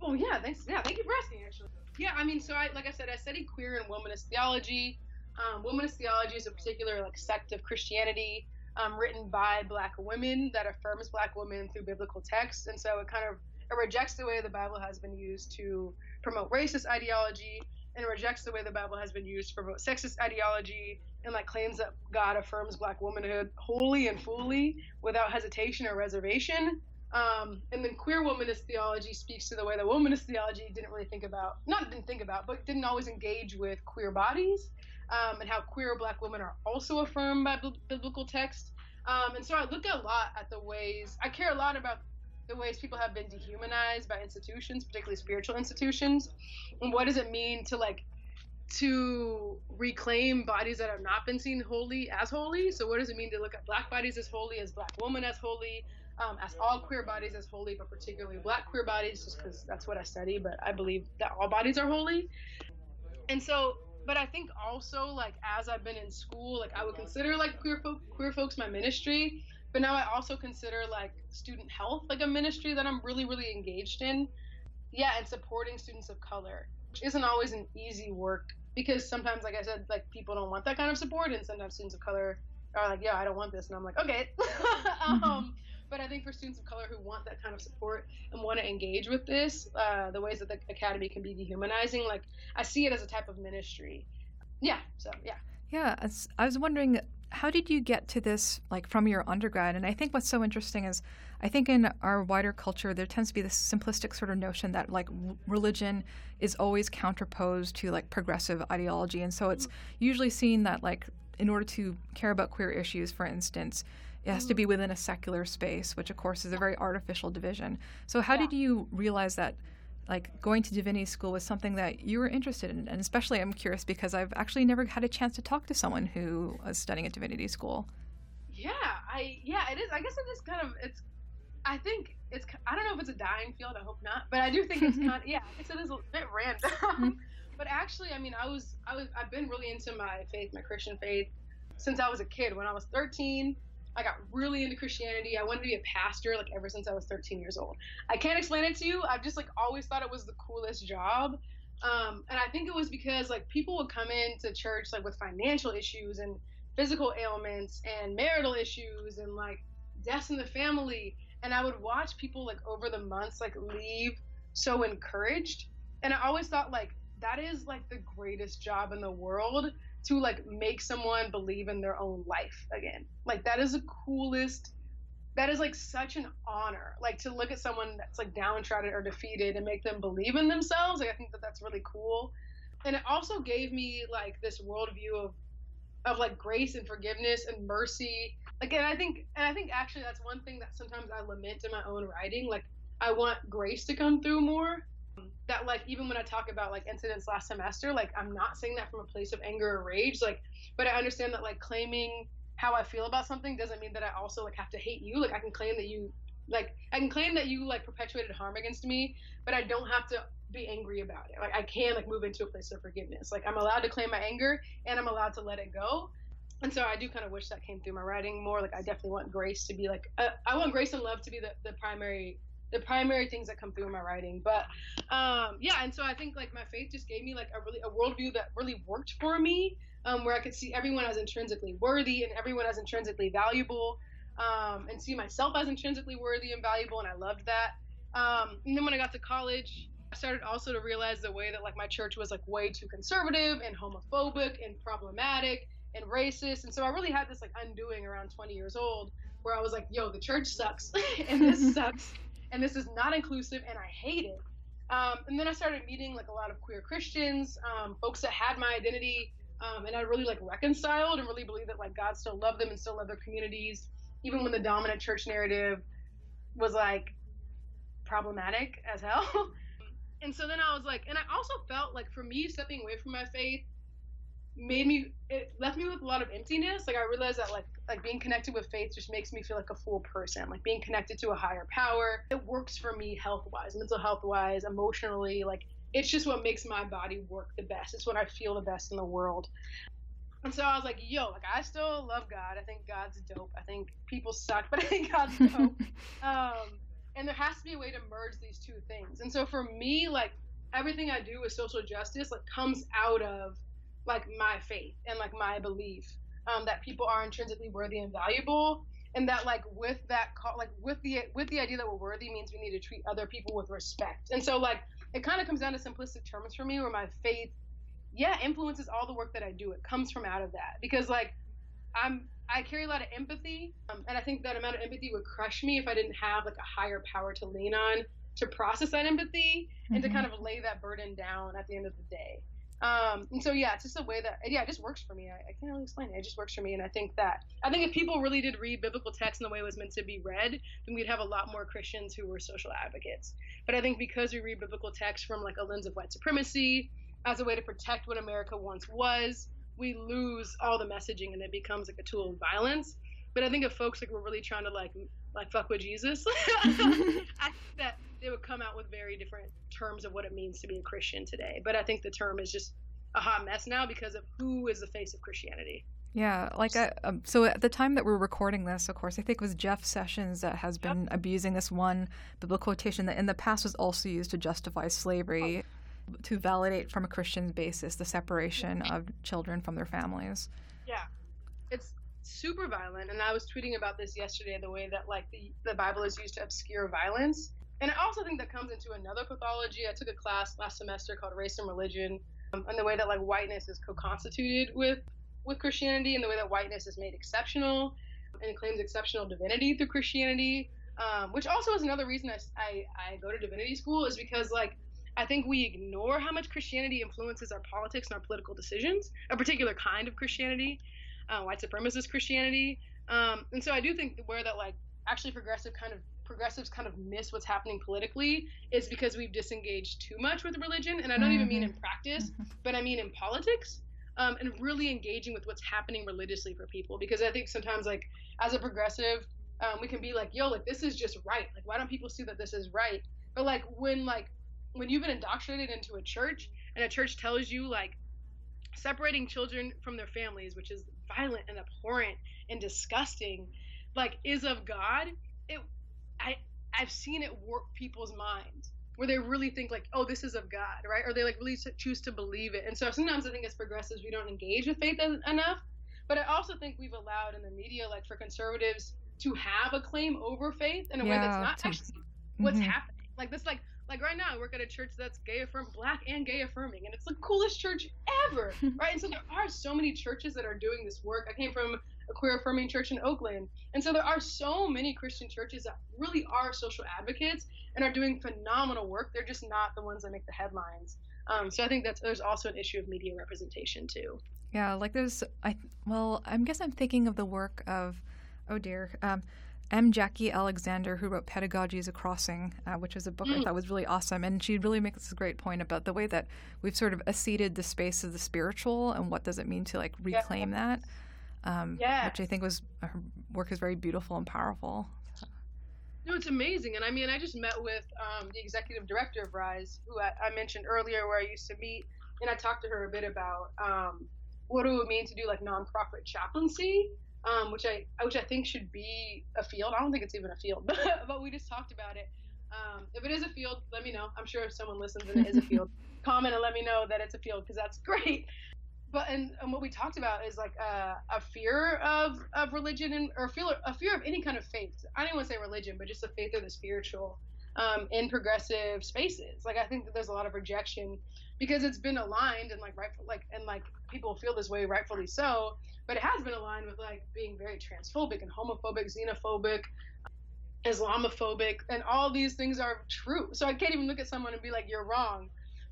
Oh yeah, thanks. Yeah, thank you for asking. Actually, yeah, I mean, so I like I said, I study queer and womanist theology. Um, womanist theology is a particular like sect of Christianity um, written by Black women that affirms Black women through biblical texts, and so it kind of it rejects the way the Bible has been used to promote racist ideology and rejects the way the Bible has been used to promote sexist ideology and like claims that God affirms black womanhood wholly and fully without hesitation or reservation. Um, and then queer womanist theology speaks to the way that womanist theology didn't really think about, not didn't think about, but didn't always engage with queer bodies um, and how queer black women are also affirmed by b- biblical text. Um, and so I look a lot at the ways, I care a lot about the ways people have been dehumanized by institutions, particularly spiritual institutions, and what does it mean to like to reclaim bodies that have not been seen holy as holy. So what does it mean to look at black bodies as holy, as black women as holy, um, as all queer bodies as holy, but particularly black queer bodies, just because that's what I study. But I believe that all bodies are holy. And so, but I think also like as I've been in school, like I would consider like queer folk, queer folks my ministry, but now I also consider like student health like a ministry that I'm really really engaged in. Yeah, and supporting students of color, which isn't always an easy work because sometimes, like I said, like people don't want that kind of support, and sometimes students of color are like, yeah, I don't want this, and I'm like, okay. um, but I think for students of color who want that kind of support and want to engage with this, uh, the ways that the academy can be dehumanizing, like I see it as a type of ministry. Yeah. So yeah. Yeah, I was wondering, how did you get to this, like from your undergrad? And I think what's so interesting is, I think in our wider culture, there tends to be this simplistic sort of notion that like religion is always counterposed to like progressive ideology, and so it's usually seen that like in order to care about queer issues, for instance, it has to be within a secular space, which of course is a very artificial division. So how yeah. did you realize that like going to divinity school was something that you were interested in and especially i'm curious because i've actually never had a chance to talk to someone who was studying at divinity school yeah i yeah it is i guess it is kind of it's i think it's i don't know if it's a dying field i hope not but i do think it's kind of yeah it's, it is a bit random mm-hmm. but actually i mean i was i was i've been really into my faith my christian faith since i was a kid when i was 13 I got really into Christianity. I wanted to be a pastor like ever since I was 13 years old. I can't explain it to you. I've just like always thought it was the coolest job. Um, and I think it was because like people would come into church like with financial issues and physical ailments and marital issues and like deaths in the family. And I would watch people like over the months like leave so encouraged. And I always thought like that is like the greatest job in the world to like make someone believe in their own life again. Like that is the coolest that is like such an honor. Like to look at someone that's like downtrodden or defeated and make them believe in themselves. Like I think that that's really cool. And it also gave me like this worldview of of like grace and forgiveness and mercy. Like and I think and I think actually that's one thing that sometimes I lament in my own writing. Like I want grace to come through more that like even when I talk about like incidents last semester, like I'm not saying that from a place of anger or rage, like but I understand that like claiming how I feel about something doesn't mean that I also like have to hate you. Like I can claim that you like I can claim that you like perpetuated harm against me, but I don't have to be angry about it. Like I can like move into a place of forgiveness. Like I'm allowed to claim my anger and I'm allowed to let it go. And so I do kind of wish that came through my writing more. Like I definitely want grace to be like uh, I want grace and love to be the, the primary the primary things that come through in my writing. But um, yeah, and so I think like my faith just gave me like a really a worldview that really worked for me, um, where I could see everyone as intrinsically worthy and everyone as intrinsically valuable, um, and see myself as intrinsically worthy and valuable, and I loved that. Um, and then when I got to college, I started also to realize the way that like my church was like way too conservative and homophobic and problematic and racist, and so I really had this like undoing around 20 years old where I was like, yo, the church sucks and this sucks and this is not inclusive, and I hate it. Um, and then I started meeting like a lot of queer Christians, um, folks that had my identity, um, and I really like reconciled and really believed that like God still loved them and still loved their communities, even when the dominant church narrative was like problematic as hell. and so then I was like, and I also felt like for me stepping away from my faith made me it left me with a lot of emptiness. Like i realized that like like being connected with faith just makes me feel like a full person like being connected to a higher power. It works for me health wise mental health wise emotionally. Like it's just what makes my body work the best. It's what i feel the best in the world. And so i was like yo like i still love god. I think god's dope. I think people suck but i think god's dope. Um and there has to be a way to merge these two things. And so for me like everything i do with social justice like comes out of like my faith and like my belief um, that people are intrinsically worthy and valuable and that like with that call like with the with the idea that we're worthy means we need to treat other people with respect and so like it kind of comes down to simplistic terms for me where my faith yeah influences all the work that i do it comes from out of that because like i'm i carry a lot of empathy um, and i think that amount of empathy would crush me if i didn't have like a higher power to lean on to process that empathy mm-hmm. and to mm-hmm. kind of lay that burden down at the end of the day Um, and so yeah, it's just a way that yeah, it just works for me. I, I, can't really explain it. It just works for me, and I think that I think if people really did read biblical text in the way it was meant to be read, then we'd have a lot more Christians who were social advocates. But I think because we read biblical text from like a lens of white supremacy as a way to protect what America once was, we lose all the messaging and it becomes like a tool of violence. But I think if folks like were really trying to like like fuck with Jesus, I think that they would come out with very different terms of what it means to be a Christian today. But I think the term is just a hot mess now because of who is the face of Christianity. Yeah, like I, um, so at the time that we're recording this, of course, I think it was Jeff Sessions that has been yep. abusing this one biblical quotation that in the past was also used to justify slavery, oh. to validate from a Christian basis the separation of children from their families. Yeah, it's super violent, and I was tweeting about this yesterday. The way that like the the Bible is used to obscure violence, and I also think that comes into another pathology. I took a class last semester called Race and Religion, um, and the way that like whiteness is co-constituted with with Christianity, and the way that whiteness is made exceptional and claims exceptional divinity through Christianity. Um, which also is another reason I, I, I go to divinity school is because like I think we ignore how much Christianity influences our politics and our political decisions, a particular kind of Christianity, uh, white supremacist Christianity. Um, and so I do think where that like actually progressive kind of progressives kind of miss what's happening politically is because we've disengaged too much with religion. And I don't mm-hmm. even mean in mm-hmm. practice, mm-hmm. but I mean in politics. Um, and really engaging with what's happening religiously for people because I think sometimes like as a progressive um, we can be like yo like this is just right like why don't people see that this is right but like when like when you've been indoctrinated into a church and a church tells you like separating children from their families which is violent and abhorrent and disgusting like is of god it I I've seen it warp people's minds where they really think like, oh, this is of God, right? Or they like really choose to believe it. And so sometimes I think as progressives we don't engage with faith enough. But I also think we've allowed in the media, like for conservatives, to have a claim over faith in a yeah, way that's not actually what's mm-hmm. happening. Like this, like like right now, I work at a church that's gay affirm, black and gay affirming, and it's the coolest church ever, right? And so there are so many churches that are doing this work. I came from a queer affirming church in Oakland. And so there are so many Christian churches that really are social advocates and are doing phenomenal work. They're just not the ones that make the headlines. Um, so I think that there's also an issue of media representation too. Yeah, like there's, I well, I guess I'm thinking of the work of, oh dear, um, M. Jacqui Alexander, who wrote Pedagogies of Crossing, uh, which was a book mm. I thought was really awesome. And she really makes this great point about the way that we've sort of acceded the space of the spiritual and what does it mean to like reclaim yeah. that um, yeah. which I think was her work is very beautiful and powerful. No, it's amazing, and I mean, I just met with um, the executive director of RYSE, who I, I, mentioned earlier, where I used to meet, and I talked to her a bit about um, what it would mean to do like nonprofit chaplaincy, um, which I which I think should be a field. I don't think it's even a field, but, but we just talked about it. Um, if it is a field, let me know. I'm sure if someone listens and it is a field, comment and let me know that it's a field because that's great but and, and what we talked about is like a, a fear of, of religion and or feel a fear of any kind of faith. I don't want to say religion, but just the faith or the spiritual um, in progressive spaces. Like I think that there's a lot of rejection because it's been aligned and like rightful like and like people feel this way rightfully so, but it has been aligned with like being very transphobic and homophobic, xenophobic, Islamophobic, and all these things are true. So I can't even look at someone and be like, you're wrong.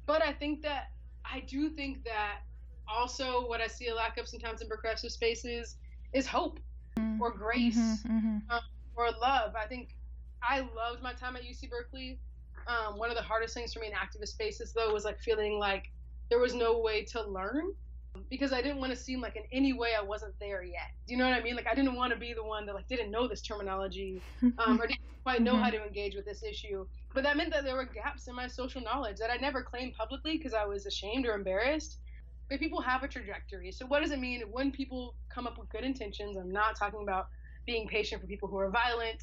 But I think that I do think that also what I see a lack of sometimes in progressive spaces is hope mm-hmm. or grace mm-hmm, mm-hmm. Um, or love. I think I loved my time at UC Berkeley. Um, one of the hardest things for me in activist spaces though was like feeling like there was no way to learn because I didn't want to seem like in any way I wasn't there yet. Do you know what I mean? Like I didn't want to be the one that like didn't know this terminology um, or didn't quite know how mm-hmm. to engage with this issue. But that meant that there were gaps in my social knowledge that I never claimed publicly because I was ashamed or embarrassed but people have a trajectory. So what does it mean when people come up with good intentions? I'm not talking about being patient for people who are violent.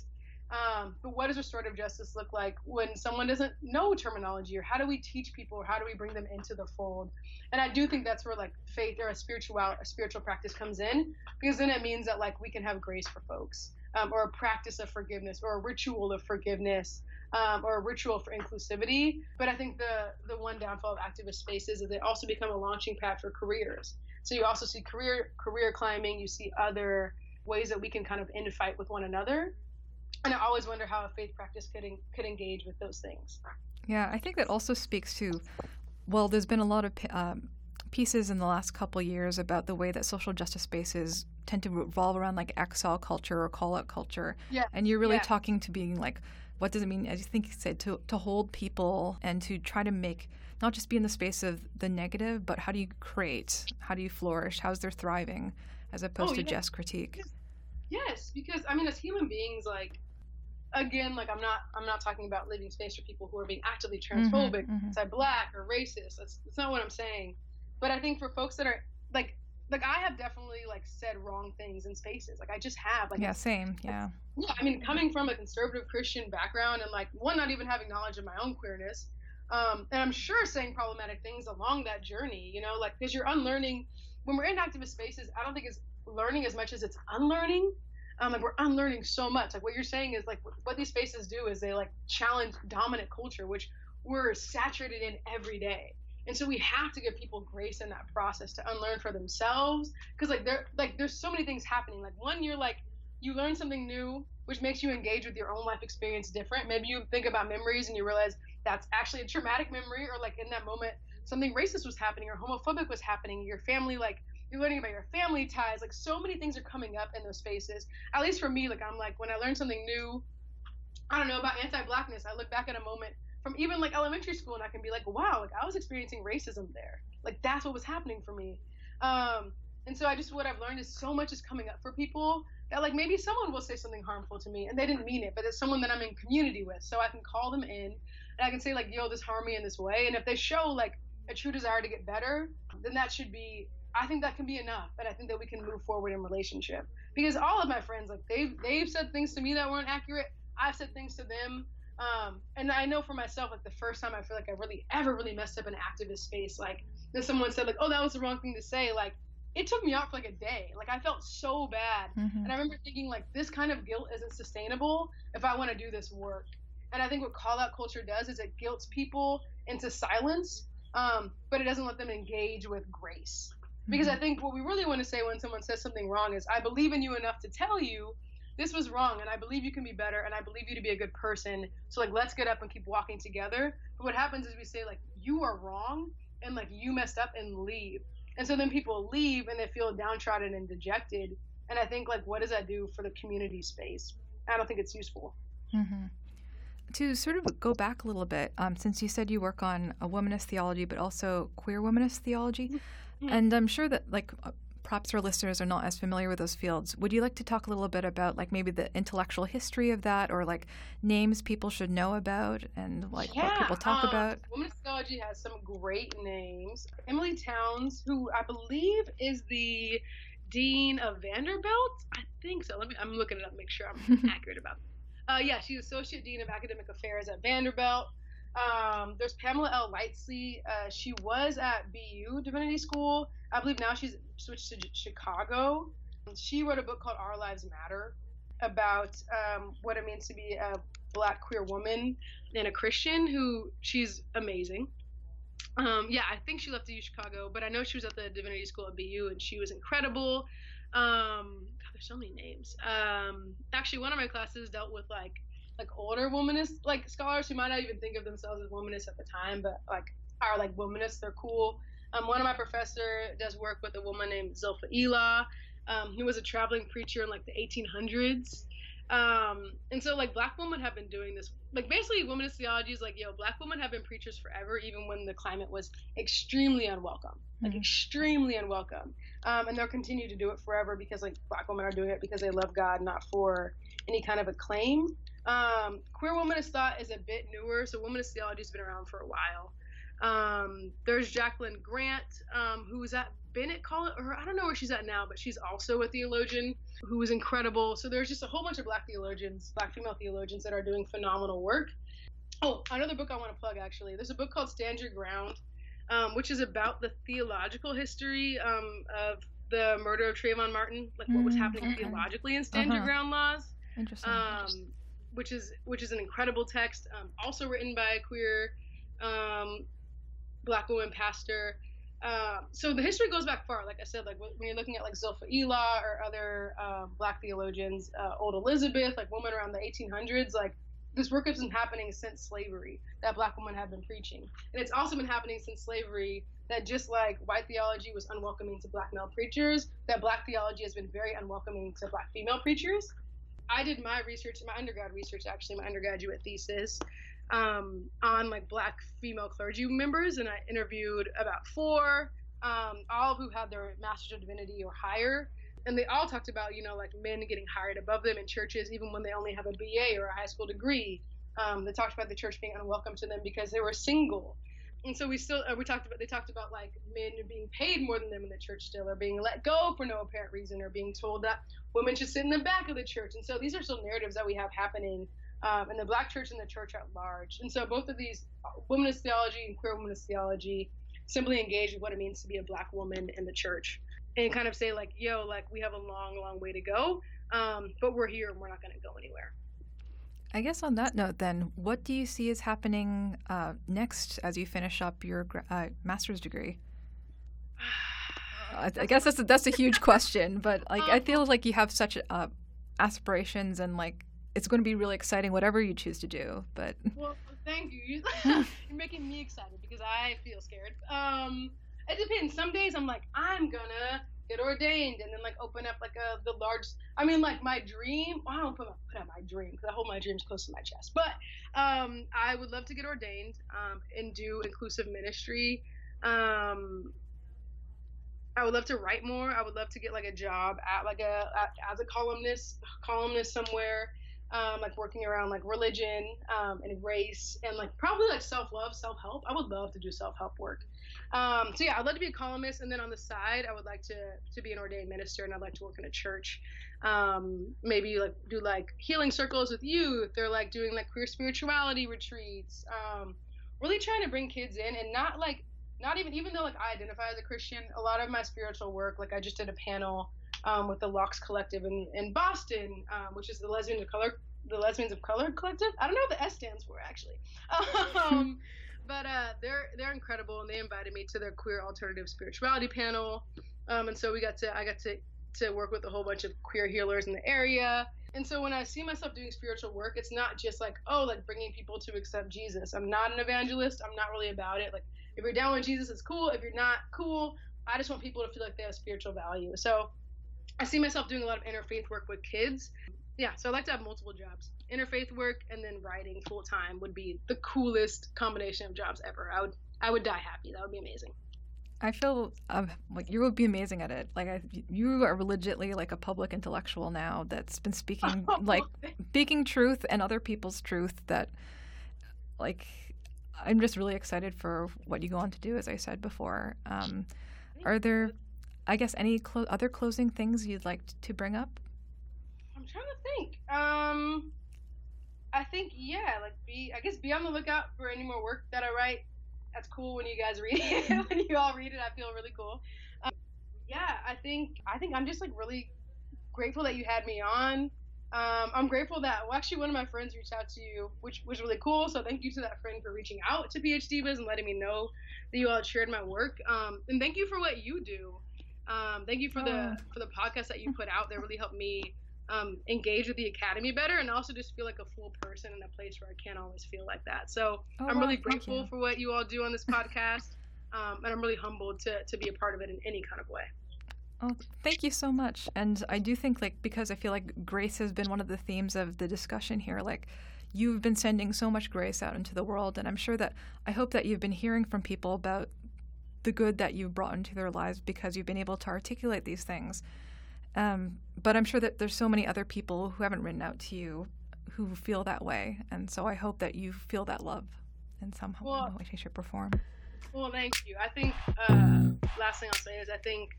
Um, but what does restorative justice look like when someone doesn't know terminology, or how do we teach people, or how do we bring them into the fold? And I do think that's where like faith or a spiritual a spiritual practice comes in, because then it means that like we can have grace for folks, um, or a practice of forgiveness, or a ritual of forgiveness, um, or a ritual for inclusivity. But I think the the one downfall of activist spaces is they also become a launching pad for careers. So you also see career career climbing. You see other ways that we can kind of end fight with one another. And I always wonder how a faith practice could could engage with those things. Yeah, I think that also speaks to well, there's been a lot of um, pieces in the last couple years about the way that social justice spaces tend to revolve around like exile culture or call out culture. Yeah. And you're really Yeah. talking to being like, what does it mean? I think you said to, to hold people and to try to make not just be in the space of the negative, but how do you create? How do you flourish? How's their thriving as opposed to yeah. just critique? Yes, because I mean, as human beings, like again, like I'm not I'm not talking about living space for people who are being actively transphobic, mhm. anti-black, or racist. That's that's not what I'm saying. But I think for folks that are like like I have definitely like said wrong things in spaces. Like I just have. Like Yeah, same. Yeah. yeah, I mean, coming from a conservative Christian background and like one, not even having knowledge of my own queerness, um, and I'm sure saying problematic things along that journey, you know, like because you're unlearning. When we're in activist spaces, I don't think it's learning as much as it's unlearning. Um, like we're unlearning so much. Like what you're saying is like what these spaces do is they like challenge dominant culture, which we're saturated in every day. And so we have to give people grace in that process to unlearn for themselves. Because like there, like there's so many things happening. Like one, you're like you learn something new, which makes you engage with your own life experience different. Maybe you think about memories and you realize that's actually a traumatic memory, or like in that moment something racist was happening or homophobic was happening. Your family, like you're learning about your family ties. Like so many things are coming up in those spaces. At least for me, like I'm like when I learn something new, I don't know about anti-blackness. I look back at a moment from even like elementary school and I can be like, wow, like I was experiencing racism there. Like that's what was happening for me. Um, and so I just what I've learned is so much is coming up for people that like maybe someone will say something harmful to me and they didn't mean it, but it's someone that I'm in community with, so I can call them in and I can say like, yo, this harmed me in this way, and if they show like a true desire to get better, then that should be. I think that can be enough, and I think that we can move forward in relationship because all of my friends like they've they've said things to me that weren't accurate. I've said things to them. Um, and I know for myself, like the first time I feel like I really ever really messed up an activist space, like that someone said like, "Oh, that was the wrong thing to say," like it took me out for like a day. Like I felt so bad. Mhm. And I remember thinking like this kind of guilt isn't sustainable if I want to do this work. And I think what call out culture does is it guilts people into silence, um, but it doesn't let them engage with grace. Because I think what we really want to say when someone says something wrong is, I believe in you enough to tell you this was wrong, and I believe you can be better, and I believe you to be a good person. So like, let's get up and keep walking together. But what happens is we say like, you are wrong, and like you messed up, and leave. And so then people leave and they feel downtrodden and dejected. And I think like, what does that do for the community space? I don't think it's useful. hmm To sort of go back a little bit, um, since you said you work on a womanist theology, but also queer womanist theology, Mhm. and I'm sure that like uh, perhaps our listeners are not as familiar with those fields. Would you like to talk a little bit about like maybe the intellectual history of that, or like names people should know about, and like what people talk um, about? Womanist theology has some great names. Emilie Townes, who I believe is the dean of Vanderbilt. I think so. Let me. I'm looking it up. Make sure I'm accurate about. It. Uh, yeah, she's associate dean of academic affairs at Vanderbilt. Um, there's Pamela L. Lightsey. Uh, she was at BU Divinity School. I believe now she's switched to Chicago. She wrote a book called Our Lives Matter about um, what it means to be a black queer woman and a Christian who she's amazing. Um, yeah, I think she left to Chicago, but I know she was at the Divinity School at BU and she was incredible. Um, God, there's so many names. Um, actually, one of my classes dealt with like like older womanist like scholars who might not even think of themselves as womanists at the time, but like are like womanists. They're cool. Um, one of my professor does work with a woman named Zilpha Elaw, um, who was a traveling preacher in like the 1800s. Um, and so like black women have been doing this like basically womanist theology is like yo black women have been preachers forever even when the climate was extremely unwelcome like Mhm. extremely unwelcome um, and they'll continue to do it forever because like black women are doing it because they love god not for any kind of acclaim um, queer womanist thought is a bit newer so womanist theology has been around for a while um, there's jacquelyn grant um, who was at bennett college or i don't know where she's at now but she's also a theologian who was incredible. So there's just a whole bunch of black theologians, black female theologians that are doing phenomenal work. Oh, another book I want to plug actually. There's a book called Stand Your Ground, um, which is about the theological history um, of the murder of Trayvon Martin, like what was Mm, happening theologically in Stand Your Uh-huh. Ground laws Interesting. um, which is which is an incredible text, um, also written by a queer um, black woman pastor. Um, so the history goes back far. Like I said, like when you're looking at like Zilpha Elaw or other um, black theologians, uh, Old Elizabeth, like women around the 1800s, like this work has been happening since slavery that black women have been preaching. And it's also been happening since slavery that just like white theology was unwelcoming to black male preachers, that black theology has been very unwelcoming to black female preachers. I did my research, my undergrad research, actually, my undergraduate thesis, um, on like black female clergy members, and I interviewed about four, um, all who had their Master's of Divinity or higher. And they all talked about, you know, like men getting hired above them in churches, even when they only have a BA or a high school degree. Um, they talked about the church being unwelcome to them because they were single and so we still uh, we talked about they talked about like men being paid more than them in the church still or being let go for no apparent reason or being told that women should sit in the back of the church. And so these are still narratives that we have happening um, in the black church and the church at large. And so both of these uh, womanist theology and queer womanist theology simply engage with what it means to be a black woman in the church and kind of say like yo like we have a long long way to go um, but we're here and we're not going to go anywhere I guess on that note, then, what do you see is happening uh, next as you finish up your uh, master's degree? I, I, guess that's a, that's a huge question, but like I feel like you have such uh, aspirations and like it's going to be really exciting, whatever you choose to do. But well, thank you. You're making me excited because I feel scared. Um, it depends. Some days I'm like, I'm gonna get ordained and then like open up like a the large i mean like my dream well, i don't put, my, put out my dream because i hold my dreams close to my chest but um i would love to get ordained um and do inclusive ministry um I would love to write more. I would love to get like a job at like a at, as a columnist columnist somewhere, um, like working around like religion um, and race and like probably like self love, self help. I would love to do self help work. Um, so yeah, I'd love to be a columnist, and then on the side, I would like to to be an ordained minister, and I'd like to work in a church. Um, maybe like do like healing circles with youth, or like doing like queer spirituality retreats. Um, really trying to bring kids in, and not like not even even though like I identify as a Christian, a lot of my spiritual work, like I just did a panel um, with the LOCS Collective in in Boston, um, which is the Lesbians of Color the Lesbians of Color Collective. I don't know what the S stands for actually. Um, but uh, they're they're incredible, and they invited me to their queer alternative spirituality panel. Um, and so we got to I got to to work with a whole bunch of queer healers in the area. And so when I see myself doing spiritual work, it's not just like oh like bringing people to accept Jesus. I'm not an evangelist. I'm not really about it. Like if you're down with Jesus, it's cool. If you're not, cool. I just want people to feel like they have spiritual value. So I see myself doing a lot of interfaith work with kids. Yeah, so I like to have multiple jobs interfaith work and then writing full time would be the coolest combination of jobs ever. I would I would die happy. That would be amazing. I feel um, like you would be amazing at it. Like I, you are legitly like a public intellectual now that's been speaking oh, like speaking truth and other people's truth. That like I'm just really excited for what you go on to do. As I said before, um, are there, I guess, any clo- other closing things you'd like to bring up? I'm trying to think. Um, I think yeah, like be I guess be on the lookout for any more work that I write. That's cool when you guys read it. when you all read it, I feel really cool. Um, yeah, I think I think I'm just like really grateful that you had me on. Um, I'm grateful that well, actually one of my friends reached out to you, which was really cool. So thank you to that friend for reaching out to PhDivas and letting me know that you all shared my work. Um, and thank you for what you do. Um, thank you for the oh. for the podcast that you put out. That really helped me um, engage with the academy better and also just feel like a full person in a place where I can't always feel like that. So oh, I'm really grateful for what you all do on this podcast. um, and I'm really humbled to, to be a part of it in any kind of way. Oh, thank you so much. And I do think, like, because I feel like grace has been one of the themes of the discussion here, like, you've been sending so much grace out into the world. And I'm sure that I hope that you've been hearing from people about the good that you've brought into their lives because you've been able to articulate these things. Um, but I'm sure that there's so many other people who haven't written out to you who feel that way, and so I hope that you feel that love in some well, way, shape, or form. Well, thank you. I think uh, last thing I'll say is I think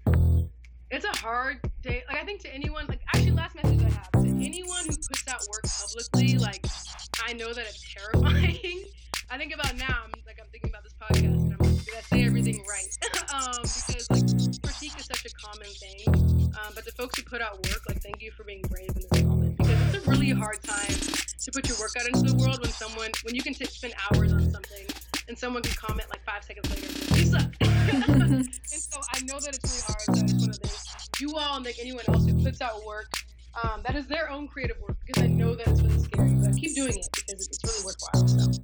it's a hard day. Like I think to anyone, like actually, last message I have to anyone who puts out work publicly, like I know that it's terrifying. I think about now. I'm like I'm thinking about this podcast, and I'm like, did I say everything right? um, because like critique is such a common thing. Um, but the folks who put out work, like, thank you for being brave in this moment because it's a really hard time to put your work out into the world when someone, when you can t- spend hours on something and someone can comment like five seconds later, you suck. and so I know that it's really hard. So it's one of those. You all and like anyone else who puts out work, um, that is their own creative work because I know that it's really scary. But keep doing it because it's really worthwhile. So.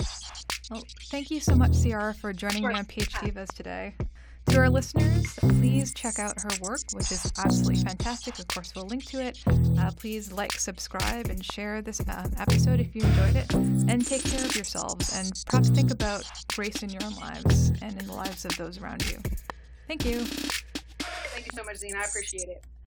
Well, thank you so much, Ciara, for joining me on PhDivas today. To our listeners, please check out her work, which is absolutely fantastic. Of course, we'll link to it. Uh, please like, subscribe, and share this uh, episode if you enjoyed it. And take care of yourselves, and perhaps think about grace in your own lives and in the lives of those around you. Thank you. Thank you so much, Xine. I appreciate it.